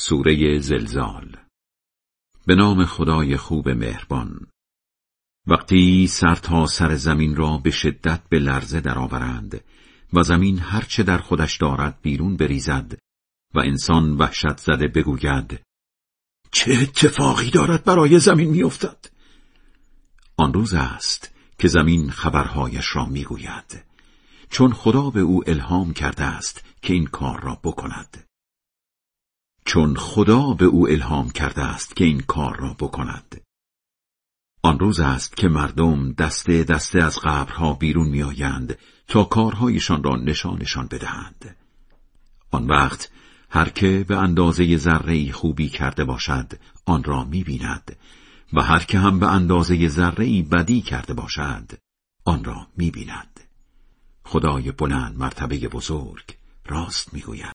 سوره زلزال. به نام خدای خوب مهربان. وقتی سر تا سر زمین را به شدت به لرزه درآورند و زمین هرچه در خودش دارد بیرون بریزد و انسان وحشت زده بگوید چه اتفاقی دارد برای زمین میافتد؟ آن روز است که زمین خبرهایش را می‌گوید چون خدا به او الهام کرده است که این کار را بکند. چون خدا به او الهام کرده است که این کار را بکند. آن روز است که مردم دسته دسته از قبرها بیرون میآیند تا کارهایشان را نشانشان بدهند. آن وقت هر که به اندازه ذره خوبی کرده باشد آن را می‌بیند و هر که هم به اندازه ذره بدی کرده باشد آن را می‌بیند. خدای بلند مرتبه بزرگ راست می‌گوید.